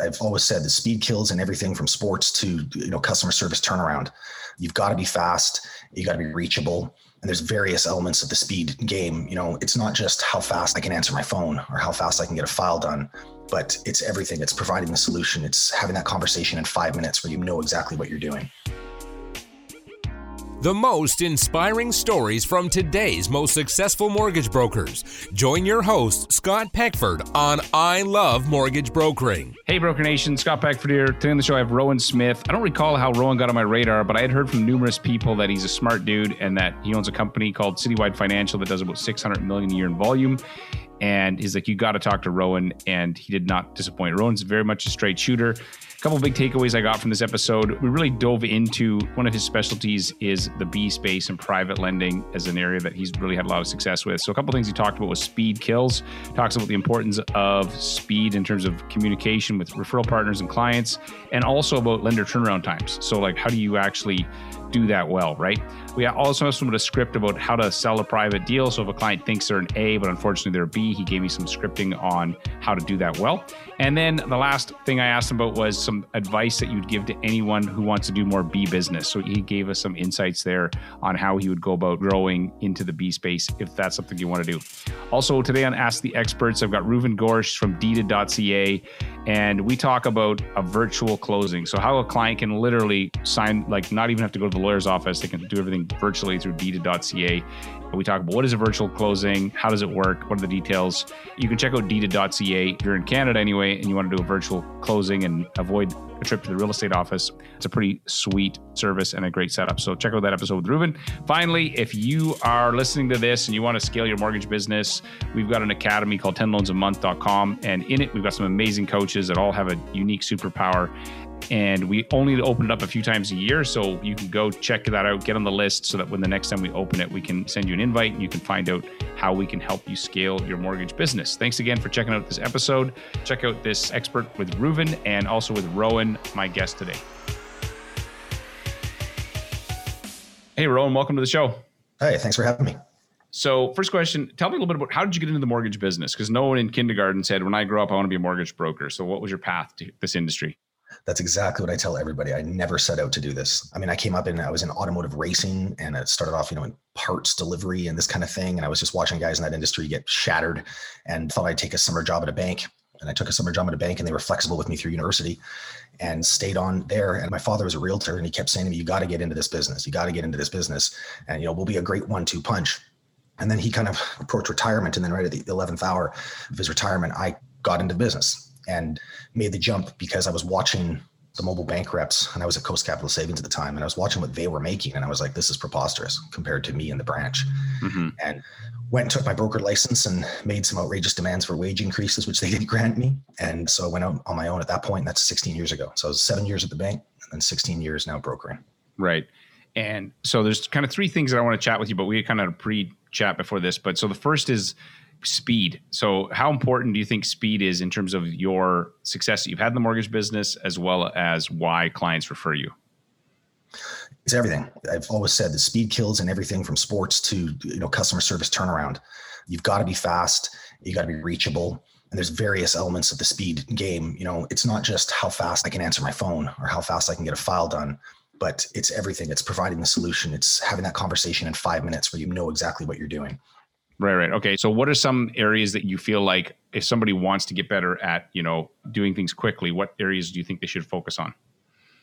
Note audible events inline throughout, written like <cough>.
I've always said the speed kills and everything from sports to you know customer service turnaround. You've got to be fast, you got to be reachable, and there's various elements of the speed game. You know, it's not just how fast I can answer my phone or how fast I can get a file done, but it's everything. It's providing the solution. It's having that conversation in 5 minutes where you know exactly what you're doing. The most inspiring stories from today's most successful mortgage brokers. Join your host, Scott Peckford, on I Love Mortgage Brokering. Hey, Broker Nation, Scott Peckford here. Today on the show, I have Rowan Smith. I don't recall how Rowan got on my radar, but I had heard from numerous people that he's a smart dude and that he owns a company called Citywide Financial that does about 600 million a year in volume and he's like, "You got to talk to Rowan," and he did not disappoint. Rowan's very much a straight shooter. Couple big takeaways I got from this episode. We really dove into one of his specialties is the B space and private lending as an area that he's really had a lot of success with. So a couple things he talked about was speed kills. Talks about the importance of speed in terms of communication with referral partners and clients, and also about lender turnaround times. So like, how do you actually do that well, right? We also have some of the script about how to sell a private deal. So if a client thinks they're an A, but unfortunately they're a B, he gave me some scripting on how to do that well. And then the last thing I asked him about was some advice that you'd give to anyone who wants to do more B business. So he gave us some insights there on how he would go about growing into the B space if that's something you want to do. Also, today on Ask the Experts, I've got Reuven Gorsch from Deeded.ca, and we talk about a virtual closing. So how a client can literally sign, like not even have to go to the lawyer's office, they can do everything virtually through Deeded.ca. We talk about what is a virtual closing, how does it work, what are the details. You can check out Deeded.ca if you're in Canada anyway, and you want to do a virtual closing and avoid a trip to the real estate office. It's a pretty sweet service and a great setup. So check out that episode with Reuven. Finally, if you are listening to this and you want to scale your mortgage business, we've got an academy called 10loansamonth.com. And in it, we've got some amazing coaches that all have a unique superpower and we only open it up a few times a year so you can go check that out get on the list so that when the next time we open it we can send you an invite and you can find out how we can help you scale your mortgage business thanks again for checking out this episode check out this expert with Reuven and also with Rowan my guest today hey Rowan welcome to the show hey thanks for having me so, first question, tell me a little bit about how did you get into the mortgage business? Because no one in kindergarten said, when I grow up, I want to be a mortgage broker. So, what was your path to this industry? That's exactly what I tell everybody. I never set out to do this. I mean, I came up in, I was in automotive racing and it started off, you know, in parts delivery and this kind of thing. And I was just watching guys in that industry get shattered and thought I'd take a summer job at a bank. And I took a summer job at a bank and they were flexible with me through university and stayed on there. And my father was a realtor and he kept saying to me, you got to get into this business. You got to get into this business. And, you know, we'll be a great one two punch. And then he kind of approached retirement. And then right at the 11th hour of his retirement, I got into business and made the jump because I was watching the mobile bank reps and I was at Coast Capital Savings at the time and I was watching what they were making and I was like, this is preposterous compared to me in the branch. Mm-hmm. And went and took my broker license and made some outrageous demands for wage increases, which they <laughs> didn't grant me. And so I went out on my own at that point. And that's 16 years ago. So I was seven years at the bank and then 16 years now brokering. Right. And so there's kind of three things that I want to chat with you, but we kind of pre chat before this. But so the first is speed. So, how important do you think speed is in terms of your success that you've had in the mortgage business, as well as why clients refer you? It's everything. I've always said the speed kills and everything from sports to you know customer service turnaround. You've got to be fast. You got to be reachable. And there's various elements of the speed game. You know, it's not just how fast I can answer my phone or how fast I can get a file done, but it's everything. It's providing the solution. It's having that conversation in five minutes where you know exactly what you're doing. Right, right. Okay. So what are some areas that you feel like if somebody wants to get better at, you know, doing things quickly, what areas do you think they should focus on?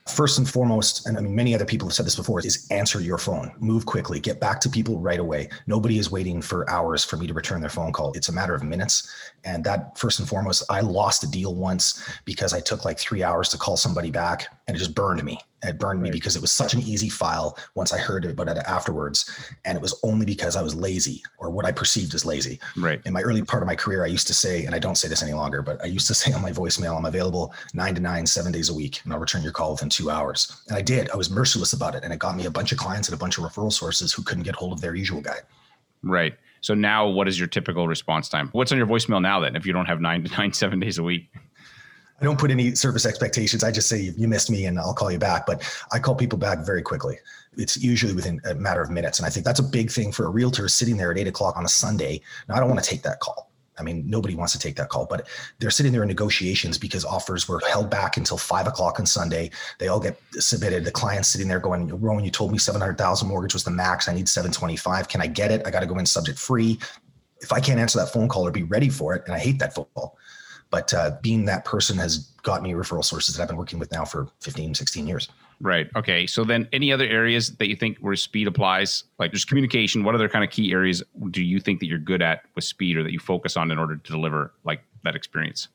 First and foremost, and I mean, many other people have said this before, is answer your phone. Move quickly. Get back to people right away. Nobody is waiting for hours for me to return their phone call. It's a matter of minutes. And that, first and foremost, I lost a deal once because I took like three hours to call somebody back and it just burned me. It burned me because it was such an easy file once I heard about it afterwards. And it was only because I was lazy or what I perceived as lazy. Right. In my early part of my career, I used to say, and I don't say this any longer, but I used to <laughs> say on my voicemail, I'm available nine to nine, seven days a week, and I'll return your call within two hours. And I did. I was merciless about it. And it got me a bunch of clients and a bunch of referral sources who couldn't get hold of their usual guy. Right. So now what is your typical response time? What's on your voicemail now then if you don't have nine to nine, seven days a week? I don't put any service expectations. I just say you missed me and I'll call you back. But I call people back very quickly. It's usually within a matter of minutes. And I think that's a big thing for a realtor sitting there at eight o'clock on a Sunday. Now, I don't want to take that call. I mean, nobody wants to take that call, but they're sitting there in negotiations because offers were held back until five o'clock on Sunday. They all get submitted. The client's sitting there going, Rowan, you told me 700,000 mortgage was the max. I need 725. Can I get it? I got to go in subject free. If I can't answer that phone call or be ready for it, and I hate that phone call, but uh, being that person has got me referral sources that I've been working with now for 15, 16 years. Right. Okay. So then any other areas that you think where speed applies, like just communication, what other kind of key areas do you think that you're good at with speed or that you focus on in order to deliver like that experience?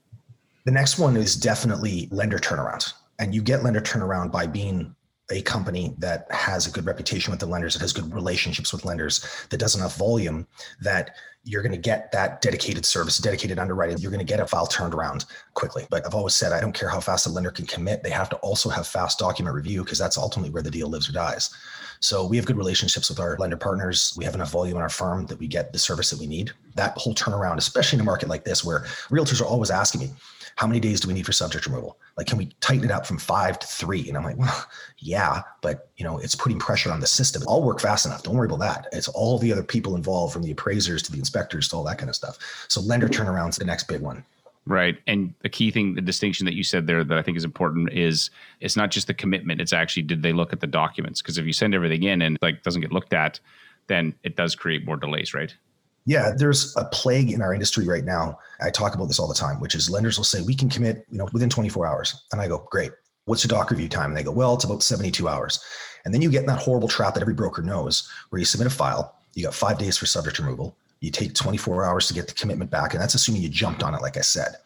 The next one is definitely lender turnaround. And you get lender turnaround by being a company that has a good reputation with the lenders, that has good relationships with lenders, that does enough volume that you're going to get that dedicated service, dedicated underwriting. You're going to get a file turned around quickly. But I've always said, I don't care how fast a lender can commit. They have to also have fast document review because that's ultimately where the deal lives or dies. So we have good relationships with our lender partners. We have enough volume in our firm that we get the service that we need. That whole turnaround, especially in a market like this where realtors are always asking me, how many days do we need for subject removal? Like, can we tighten it up from five to three? And I'm like, well, yeah, but you know, it's putting pressure on the system. I'll work fast enough. Don't worry about that. It's all the other people involved, from the appraisers to the inspectors to all that kind of stuff. So lender turnaround's the next big one. Right. And the key thing, the distinction that you said there that I think is important is it's not just the commitment. It's actually did they look at the documents? Because if you send everything in and like doesn't get looked at, then it does create more delays, right? Yeah, there's a plague in our industry right now. I talk about this all the time, which is lenders will say we can commit, you know, within 24 hours. And I go, "Great. What's your doc review time?" And they go, "Well, it's about 72 hours." And then you get in that horrible trap that every broker knows where you submit a file, you got 5 days for subject removal, you take 24 hours to get the commitment back, and that's assuming you jumped on it like I said.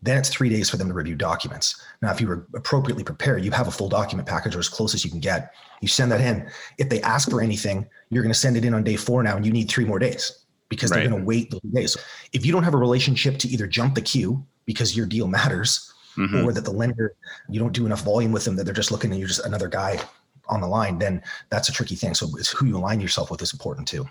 Then it's 3 days for them to review documents. Now, if you were appropriately prepared, you have a full document package or as close as you can get. You send that in. If they ask for anything, you're going to send it in on day 4 now and you need 3 more days because they're going to wait those days. If you don't have a relationship to either jump the queue because your deal matters, mm-hmm. or that the lender you don't do enough volume with them that they're just looking and you're just another guy on the line, then that's a tricky thing. So it's who you align yourself with is important too.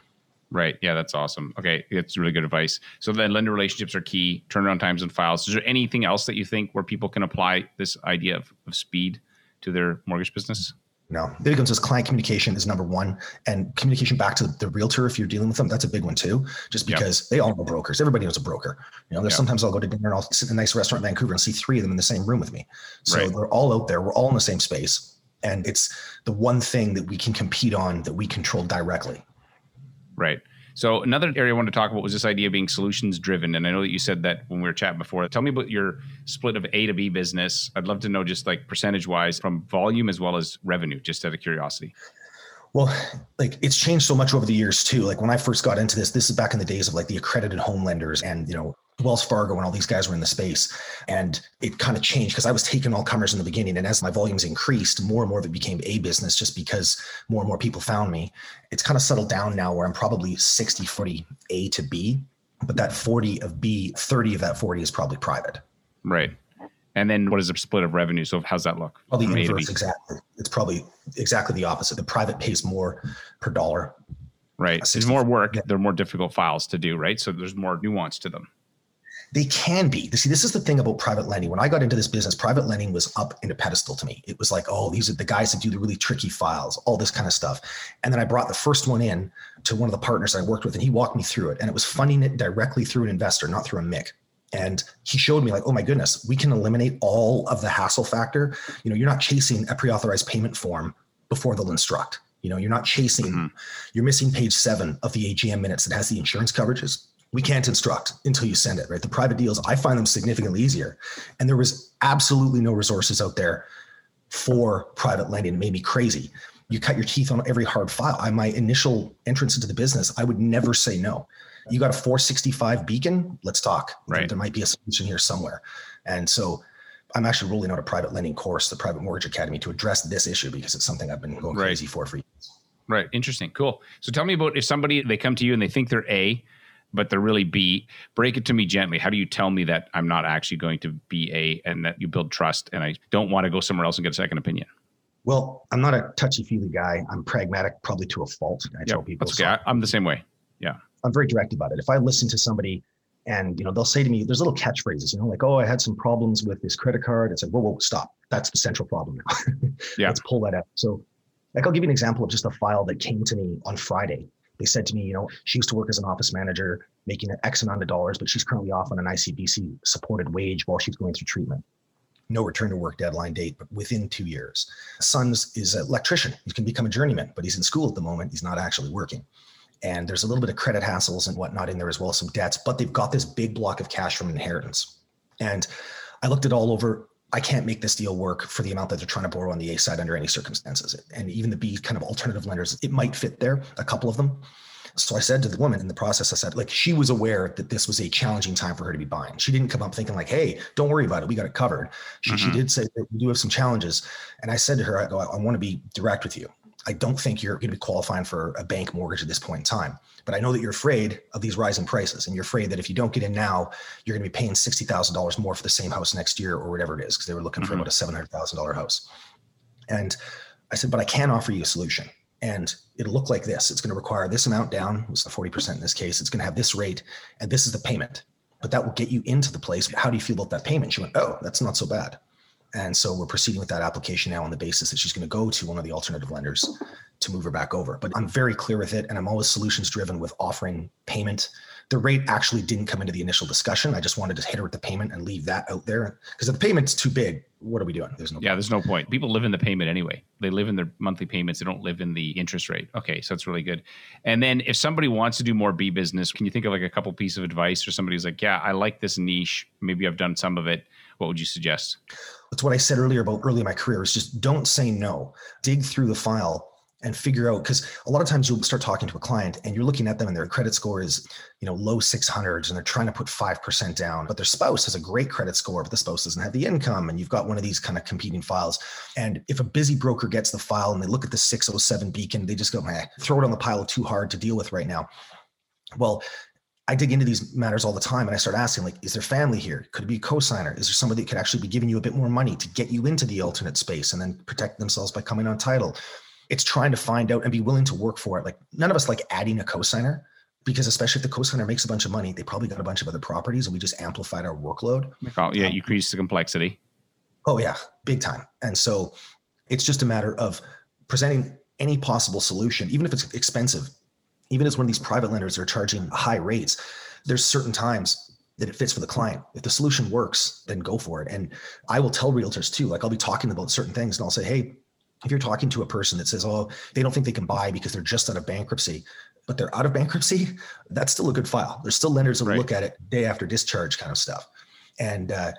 Right. Yeah, that's awesome. Okay, that's really good advice. So then lender relationships are key, turnaround times and files. Is there anything else that you think where people can apply this idea of, of speed to their mortgage business? No, big one says client communication is number one, and communication back to the realtor if you're dealing with them. That's a big one too, just because yep. they all know brokers. Everybody knows a broker. You know, there's yep. sometimes I'll go to dinner and I'll sit in a nice restaurant in Vancouver and see three of them in the same room with me. So right. they're all out there. We're all in the same space, and it's the one thing that we can compete on that we control directly. Right. So another area I wanted to talk about was this idea of being solutions driven. And I know that you said that when we were chatting before. Tell me about your split of A to B business. I'd love to know just like percentage wise from volume as well as revenue, just out of curiosity. Well, like it's changed so much over the years too. Like when I first got into this, this is back in the days of like the accredited home lenders and, you know, Wells Fargo and all these guys were in the space. And it kind of changed because I was taking all comers in the beginning. And as my volumes increased, more and more of it became a business just because more and more people found me. It's kind of settled down now where I'm probably 60 40 A to B, but that 40 of B, 30 of that 40 is probably private. Right. And then what is the split of revenue? So how's that look? Probably inverse, exactly. It's probably exactly the opposite. The private pays more per dollar. Right. There's more work. They're more difficult files to do, right? So there's more nuance to them. They can be. See, this is the thing about private lending. When I got into this business, private lending was up in a pedestal to me. It was like, oh, these are the guys that do the really tricky files, all this kind of stuff. And then I brought the first one in to one of the partners I worked with, and he walked me through it. And it was funding it directly through an investor, not through a MIC. And he showed me like, oh my goodness, we can eliminate all of the hassle factor. You know, you're not chasing a pre-authorized payment form before they'll instruct. You know, you're not chasing, mm-hmm. you're missing page seven of the AGM minutes that has the insurance coverages we can't instruct until you send it, right? The private deals, I find them significantly easier. And there was absolutely no resources out there for private lending. It made me crazy. You cut your teeth on every hard file. I, my initial entrance into the business, I would never say no. You got a 465 beacon? Let's talk. Right. There might be a solution here somewhere. And so I'm actually rolling out a private lending course, the Private Mortgage Academy, to address this issue because it's something I've been going right. crazy for for years. Right. Interesting. Cool. So tell me about if somebody they come to you and they think they're A, but they're really B. Break it to me gently. How do you tell me that I'm not actually going to be A and that you build trust and I don't want to go somewhere else and get a second opinion? Well, I'm not a touchy feely guy. I'm pragmatic, probably to a fault. I tell people. That's okay. So I'm the same way. Yeah. I'm very direct about it. If I listen to somebody and you know they'll say to me, there's little catchphrases, you know, like, "Oh, I had some problems with this credit card." It's like, "Whoa, whoa, stop! That's the central problem now. <laughs> yeah. Let's pull that out." So, like, I'll give you an example of just a file that came to me on Friday They said to me, you know, she used to work as an office manager, making an X amount of dollars, but she's currently off on an ICBC supported wage while she's going through treatment. No return to work deadline date, but within two years. Son's is an electrician. He can become a journeyman, but he's in school at the moment. He's not actually working. And there's a little bit of credit hassles and whatnot in there as well, as some debts, but they've got this big block of cash from inheritance. And I looked it all over. I can't make this deal work for the amount that they're trying to borrow on the A side under any circumstances. And even the B kind of alternative lenders, it might fit there, a couple of them. So I said to the woman in the process, I said, like, she was aware that this was a challenging time for her to be buying. She didn't come up thinking, like, hey, don't worry about it. We got it covered. She, mm-hmm. she did say that we do have some challenges. And I said to her, I go, I want to be direct with you. I don't think you're going to be qualifying for a bank mortgage at this point in time. But I know that you're afraid of these rising prices, and you're afraid that if you don't get in now, you're going to be paying sixty thousand dollars more for the same house next year or whatever it is, because they were looking mm-hmm. for about a seven hundred thousand dollar house. And I said, but I can offer you a solution, and it'll look like this. It's going to require this amount down, it's forty percent in this case. It's going to have this rate, and this is the payment. But that will get you into the place. How do you feel about that payment? She went, oh, that's not so bad. And so we're proceeding with that application now on the basis that she's going to go to one of the alternative lenders to move her back over. But I'm very clear with it. And I'm always solutions driven with offering payment. The rate actually didn't come into the initial discussion. I just wanted to hit her with the payment and leave that out there. Because if the payment's too big, what are we doing? There's no Yeah, point. there's no point. People live in the payment anyway. They live in their monthly payments. They don't live in the interest rate. Okay, so that's really good. And then if somebody wants to do more B business, can you think of like a couple piece of advice or somebody's like, yeah, I like this niche. Maybe I've done some of it. What would you suggest? That's what I said earlier about early in my career is just don't say no. Dig through the file and figure out because a lot of times you'll start talking to a client and you're looking at them and their credit score is you know low 600s and they're trying to put 5% down but their spouse has a great credit score but the spouse doesn't have the income and you've got one of these kind of competing files and if a busy broker gets the file and they look at the 607 beacon they just go man throw it on the pile too hard to deal with right now well I dig into these matters all the time and I start asking, like, is there family here? Could it be a cosigner? Is there somebody that could actually be giving you a bit more money to get you into the alternate space and then protect themselves by coming on title? It's trying to find out and be willing to work for it. Like, none of us like adding a cosigner because, especially if the cosigner makes a bunch of money, they probably got a bunch of other properties and we just amplified our workload. Oh, yeah, you increase the complexity. Oh, yeah, big time. And so it's just a matter of presenting any possible solution, even if it's expensive even as one of these private lenders are charging high rates, there's certain times that it fits for the client. If the solution works, then go for it. And I will tell realtors too, like I'll be talking about certain things and I'll say, hey, if you're talking to a person that says, oh, they don't think they can buy because they're just out of bankruptcy, but they're out of bankruptcy, that's still a good file. There's still lenders that right. look at it day after discharge kind of stuff. And uh,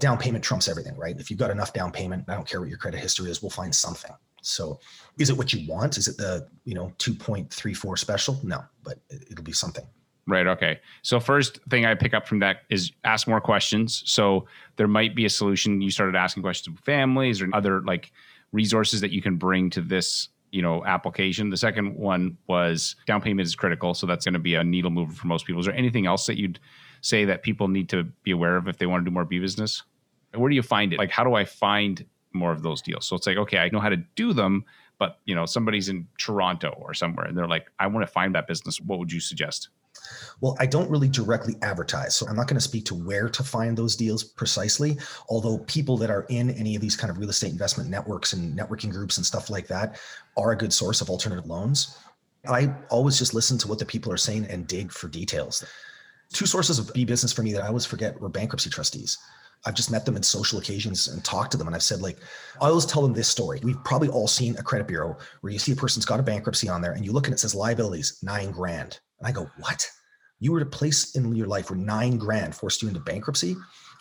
down payment trumps everything, right? If you've got enough down payment, I don't care what your credit history is, we'll find something. So is it what you want? Is it the, you know, 2.34 special? No, but it'll be something. Right. Okay. So first thing I pick up from that is ask more questions. So there might be a solution. You started asking questions about families or other like resources that you can bring to this, you know, application. The second one was down payment is critical. So that's going to be a needle mover for most people. Is there anything else that you'd say that people need to be aware of if they want to do more B business? Where do you find it? Like, how do I find more of those deals. So it's like, okay, I know how to do them, but you know, somebody's in Toronto or somewhere and they're like, I want to find that business. What would you suggest? Well, I don't really directly advertise. So I'm not going to speak to where to find those deals precisely. Although people that are in any of these kind of real estate investment networks and networking groups and stuff like that are a good source of alternative loans. I always just listen to what the people are saying and dig for details. Two sources of B business for me that I always forget were bankruptcy trustees. I've just met them in social occasions and talked to them. And I've said, like, I always tell them this story. We've probably all seen a credit bureau where you see a person's got a bankruptcy on there and you look and it says liabilities, nine grand. And I go, what? You were at a place in your life where nine grand forced you into bankruptcy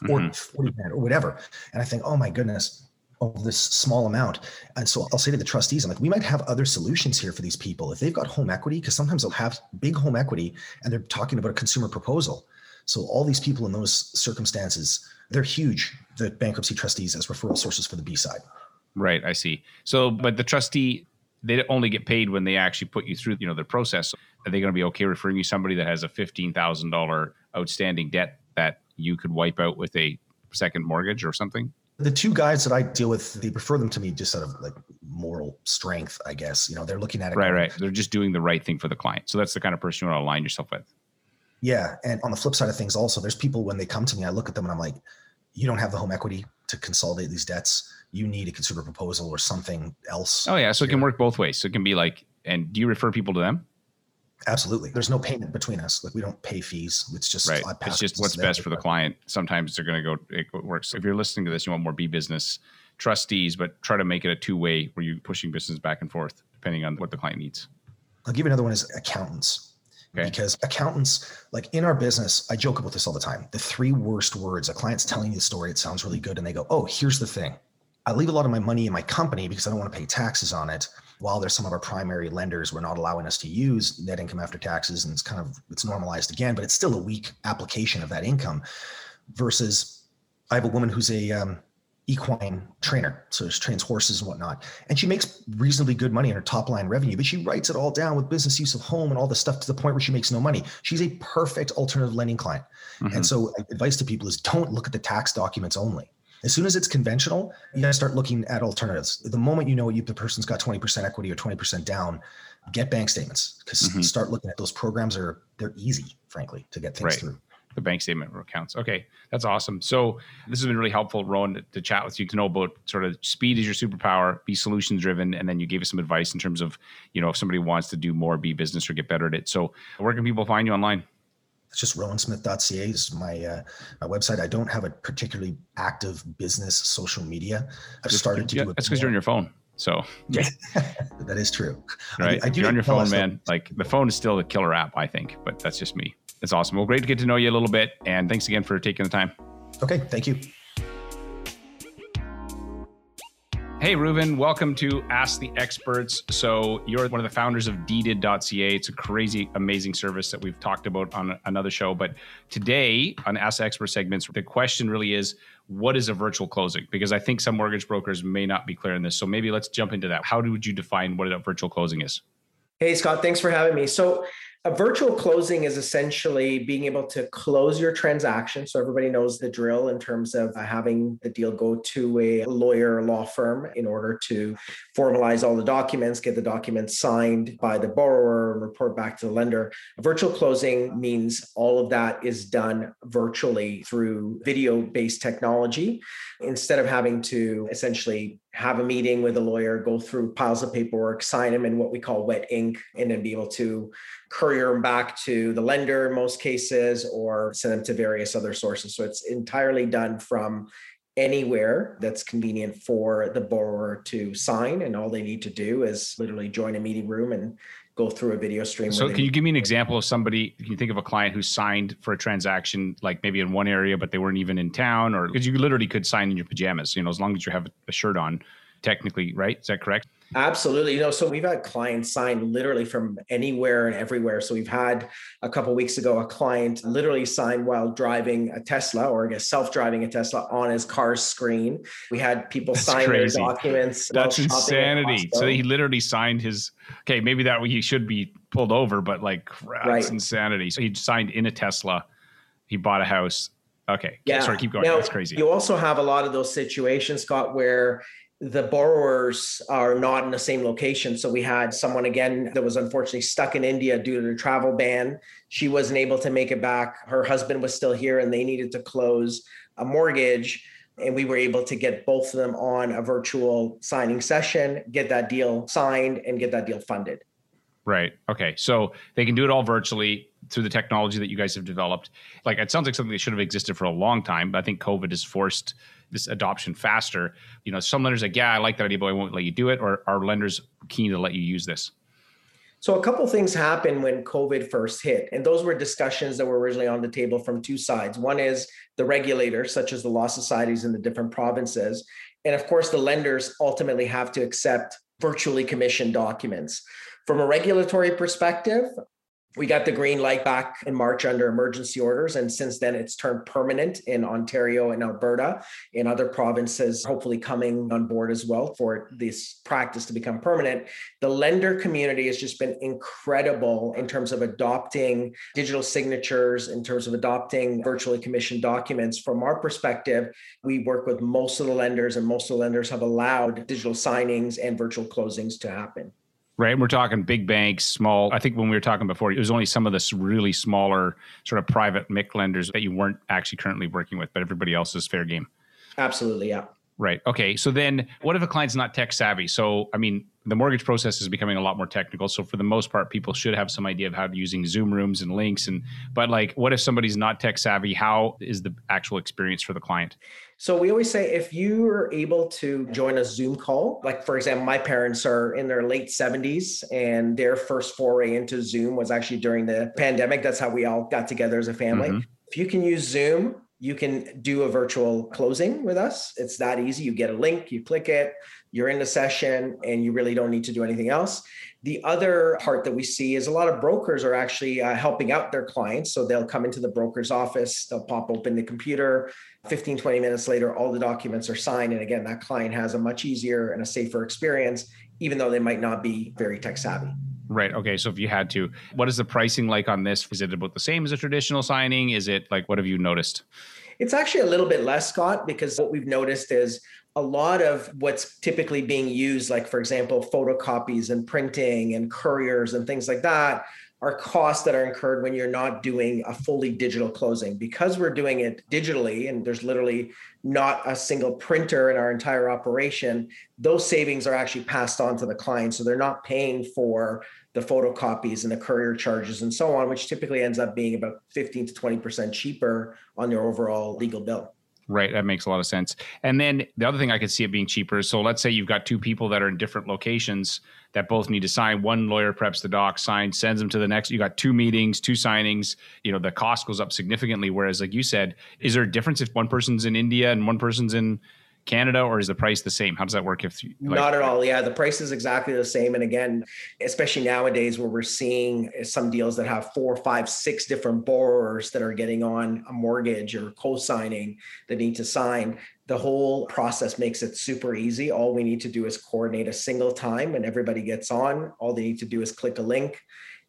or mm-hmm. 40 grand or whatever. And I think, oh my goodness, oh, this small amount. And so I'll say to the trustees, I'm like, we might have other solutions here for these people. If they've got home equity, because sometimes they'll have big home equity and they're talking about a consumer proposal. So all these people in those circumstances, they're huge, the bankruptcy trustees as referral sources for the B side. Right, I see. So, but the trustee, they only get paid when they actually put you through, you know, the process. Are they going to be okay referring you somebody that has a fifteen thousand dollar outstanding debt that you could wipe out with a second mortgage or something? The two guys that I deal with, they prefer them to me just out of like moral strength, I guess. You know, they're looking at it. Right, right. They're just doing the right thing for the client. So that's the kind of person you want to align yourself with. Yeah. And on the flip side of things, also, there's people when they come to me, I look at them and I'm like, you don't have the home equity to consolidate these debts. You need a consumer proposal or something else. Oh, yeah. So it can work both ways. So it can be like, and do you refer people to them? Absolutely. There's no payment between us. Like we don't pay fees. It's just right. It's just what's best for the client. Sometimes they're going to go. It works. If you're listening to this, you want more B business trustees, but try to make it a two way where you're pushing business back and forth depending on what the client needs. I'll give you another one is accountants. Okay. Because accountants, like in our business, I joke about this all the time. The three worst words a client's telling you the story, it sounds really good, and they go, Oh, here's the thing. I leave a lot of my money in my company because I don't want to pay taxes on it while there's some of our primary lenders we're not allowing us to use net income after taxes and it's kind of it's normalized again but it's still a weak application of that income versus i have a woman who's a um, equine trainer so she trains horses and whatnot and she makes reasonably good money in her top line revenue but she writes it all down with business use of home and all the stuff to the point where she makes no money she's a perfect alternative lending client mm-hmm. and so advice to people is don't look at the tax documents only as soon as it's conventional, you got to start looking at alternatives. The moment you know you, the person's got 20% equity or 20% down, get bank statements because mm-hmm. start looking at those programs are they're easy, frankly, to get things right. through. The bank statement accounts. Okay, that's awesome. So this has been really helpful, Rowan, to, to chat with you to know about sort of speed is your superpower, be solutions driven, and then you gave us some advice in terms of you know if somebody wants to do more, be business or get better at it. So where can people find you online? it's just rowansmith.ca is my uh, my website. I don't have a particularly active business social media. I've started to yeah, do it. That's because you're on your phone. So yeah, <laughs> that is true. Right, I, I do you're on your phone, man. Like the phone is still the killer app, I think. But that's just me. It's awesome. Well, great to get to know you a little bit, and thanks again for taking the time. Okay, thank you. Hey, Reuven, welcome to Ask the Experts. So, you're one of the founders of Deeded.ca. It's a crazy, amazing service that we've talked about on another show. But today on Ask the Expert segments, the question really is what is a virtual closing? Because I think some mortgage brokers may not be clear on this. So, maybe let's jump into that. How would you define what a virtual closing is? Hey, Scott, thanks for having me. So, a virtual closing is essentially being able to close your transaction. So everybody knows the drill in terms of having the deal go to a lawyer law firm in order to formalize all the documents, get the documents signed by the borrower, and report back to the lender. A virtual closing means all of that is done virtually through video based technology instead of having to essentially have a meeting with a lawyer, go through piles of paperwork, sign them in what we call wet ink, and then be able to courier them back to the lender in most cases or send them to various other sources. So it's entirely done from anywhere that's convenient for the borrower to sign. And all they need to do is literally join a meeting room and go through a video stream. So, can you give me an example of somebody? Can you think of a client who signed for a transaction, like maybe in one area, but they weren't even in town, or because you literally could sign in your pajamas, you know, as long as you have a shirt on, technically, right? Is that correct? Absolutely. You know, so we've had clients sign literally from anywhere and everywhere. So we've had a couple weeks ago a client literally sign while driving a Tesla or I guess self-driving a Tesla on his car screen. We had people That's sign crazy. their documents. That's insanity. So he literally signed his okay, maybe that way he should be pulled over, but like that's right. insanity. So he signed in a Tesla. He bought a house. Okay. Yeah. Sorry, keep going. Now, That's crazy. You also have a lot of those situations, Scott, where the borrowers are not in the same location. So we had someone again that was unfortunately stuck in India due to the travel ban. She wasn't able to make it back. Her husband was still here and they needed to close a mortgage. And we were able to get both of them on a virtual signing session, get that deal signed, and get that deal funded. Right. Okay. So they can do it all virtually through the technology that you guys have developed. Like it sounds like something that should have existed for a long time, but I think COVID has forced this adoption faster. You know, some lenders like, yeah, I like that idea, but I won't let you do it, or are lenders keen to let you use this? So a couple things happened when COVID first hit, and those were discussions that were originally on the table from two sides. One is the regulators, such as the law societies in the different provinces, and of course the lenders ultimately have to accept virtually commissioned documents. From a regulatory perspective, we got the green light back in March under emergency orders. And since then, it's turned permanent in Ontario and Alberta, in other provinces, hopefully coming on board as well for this practice to become permanent. The lender community has just been incredible in terms of adopting digital signatures, in terms of adopting virtually commissioned documents. From our perspective, we work with most of the lenders, and most of the lenders have allowed digital signings and virtual closings to happen. Right. And we're talking big banks, small. I think when we were talking before, it was only some of the really smaller sort of private MIC lenders that you weren't actually currently working with, but everybody else is fair game. Absolutely. Yeah. Right. Okay. So then what if a client's not tech savvy? So, I mean, the mortgage process is becoming a lot more technical. So for the most part, people should have some idea of how to using Zoom rooms and links. And, but like, what if somebody's not tech savvy? How is the actual experience for the client? So we always say if you are able to join a Zoom call, like for example, my parents are in their late 70s and their first foray into Zoom was actually during the pandemic. That's how we all got together as a family. Mm-hmm. If you can use Zoom, you can do a virtual closing with us. It's that easy. You get a link, you click it, you're in the session, and you really don't need to do anything else. The other part that we see is a lot of brokers are actually uh, helping out their clients. So they'll come into the broker's office, they'll pop open the computer. 15, 20 minutes later, all the documents are signed. And again, that client has a much easier and a safer experience, even though they might not be very tech savvy. Right. Okay. So if you had to, what is the pricing like on this? Is it about the same as a traditional signing? Is it like, what have you noticed? It's actually a little bit less, Scott, because what we've noticed is a lot of what's typically being used, like, for example, photocopies and printing and couriers and things like that, are costs that are incurred when you're not doing a fully digital closing. Because we're doing it digitally and there's literally not a single printer in our entire operation, those savings are actually passed on to the client. So they're not paying for the photocopies and the courier charges and so on, which typically ends up being about 15 to 20% cheaper on your overall legal bill. Right, that makes a lot of sense. And then the other thing I could see it being cheaper is so let's say you've got two people that are in different locations that both need to sign. One lawyer preps the doc, signs, sends them to the next. You got two meetings, two signings. You know, the cost goes up significantly. Whereas, like you said, is there a difference if one person's in India and one person's in Canada, or is the price the same? How does that work? If like- not at all, yeah, the price is exactly the same. And again, especially nowadays where we're seeing some deals that have four, five, six different borrowers that are getting on a mortgage or co-signing that need to sign. The whole process makes it super easy. All we need to do is coordinate a single time, and everybody gets on. All they need to do is click a link,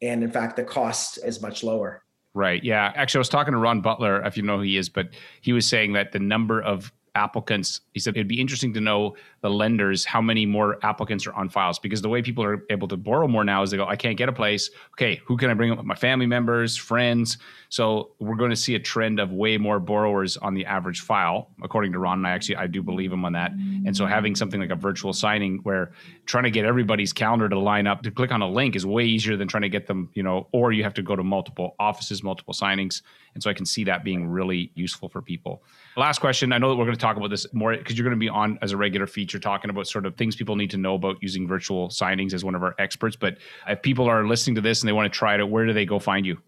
and in fact, the cost is much lower. Right. Yeah. Actually, I was talking to Ron Butler, if you know who he is, but he was saying that the number of applicants he said it'd be interesting to know the lenders how many more applicants are on files. Because the way people are able to borrow more now is they go i can't get a place. Okay who can i bring up my family members friends? So we're going to see a trend of way more borrowers on the average file according to ron and i actually i do believe him on that. And so having something like a virtual signing where trying to get everybody's calendar to line up to click on a link is way easier than trying to get them you know or you have to go to multiple offices multiple signings. And so i can see that being really useful for people. Last question i know that we're going to talk about this more because you're going to be on as a regular feature talking about sort of things people need to know about using virtual signings as one of our experts. But if people are listening to this and they want to try it where do they go find you?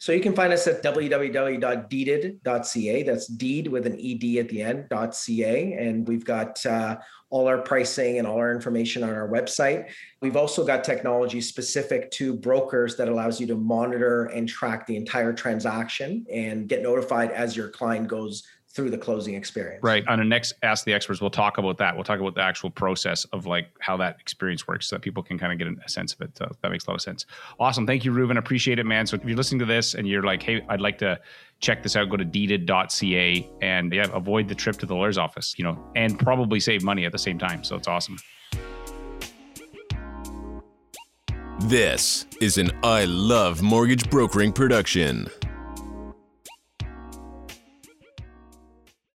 So you can find us at www.deeded.ca. That's deed with an ed at the end .ca, and we've got uh, all our pricing and all our information on our website. We've also got technology specific to brokers that allows you to monitor and track the entire transaction and get notified as your client goes through the closing experience. Right. On the next Ask the Experts, we'll talk about that. We'll talk about the actual process of like how that experience works so that people can kind of get a sense of it. Uh, that makes a lot of sense. Awesome. Thank you, Reuven. Appreciate it, man. So if you're listening to this and you're like, hey, I'd like to check this out, go to deeded.ca and yeah, avoid the trip to the lawyer's office, you know, and probably save money at the same time. So it's awesome. This is an I Love Mortgage Brokering production.